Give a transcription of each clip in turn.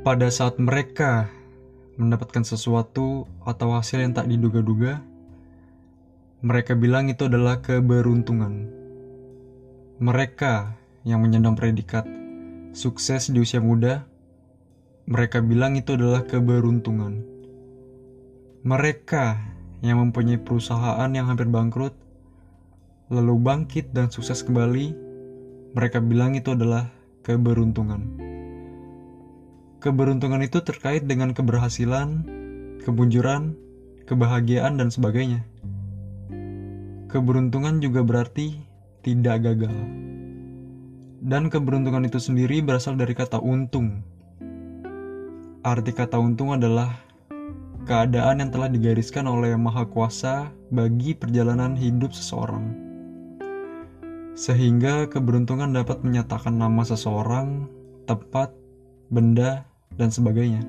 Pada saat mereka mendapatkan sesuatu atau hasil yang tak diduga-duga, mereka bilang itu adalah keberuntungan. Mereka yang menyandang predikat sukses di usia muda, mereka bilang itu adalah keberuntungan. Mereka yang mempunyai perusahaan yang hampir bangkrut, lalu bangkit dan sukses kembali, mereka bilang itu adalah keberuntungan. Keberuntungan itu terkait dengan keberhasilan, kemunjuran, kebahagiaan, dan sebagainya. Keberuntungan juga berarti tidak gagal. Dan keberuntungan itu sendiri berasal dari kata untung. Arti kata untung adalah keadaan yang telah digariskan oleh Maha Kuasa bagi perjalanan hidup seseorang. Sehingga keberuntungan dapat menyatakan nama seseorang, tempat, benda, dan sebagainya.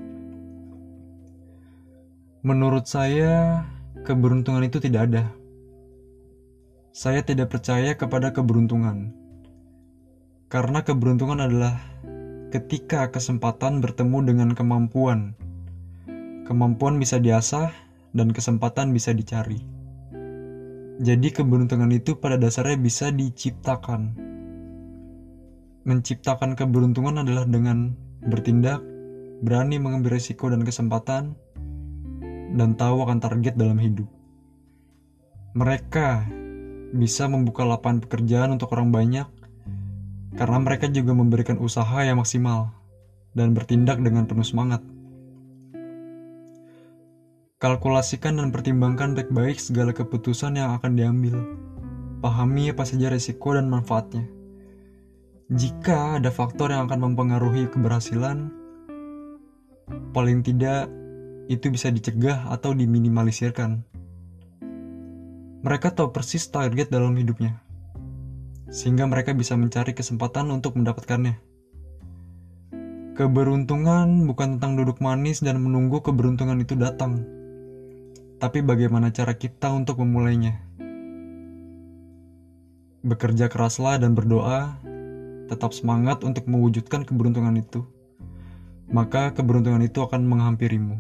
Menurut saya, keberuntungan itu tidak ada. Saya tidak percaya kepada keberuntungan, karena keberuntungan adalah ketika kesempatan bertemu dengan kemampuan. Kemampuan bisa diasah, dan kesempatan bisa dicari. Jadi, keberuntungan itu pada dasarnya bisa diciptakan. Menciptakan keberuntungan adalah dengan bertindak berani mengambil risiko dan kesempatan, dan tahu akan target dalam hidup. Mereka bisa membuka lapangan pekerjaan untuk orang banyak karena mereka juga memberikan usaha yang maksimal dan bertindak dengan penuh semangat. Kalkulasikan dan pertimbangkan baik-baik segala keputusan yang akan diambil. Pahami apa saja risiko dan manfaatnya. Jika ada faktor yang akan mempengaruhi keberhasilan, paling tidak itu bisa dicegah atau diminimalisirkan. Mereka tahu persis target dalam hidupnya, sehingga mereka bisa mencari kesempatan untuk mendapatkannya. Keberuntungan bukan tentang duduk manis dan menunggu keberuntungan itu datang, tapi bagaimana cara kita untuk memulainya. Bekerja keraslah dan berdoa, tetap semangat untuk mewujudkan keberuntungan itu maka keberuntungan itu akan menghampirimu.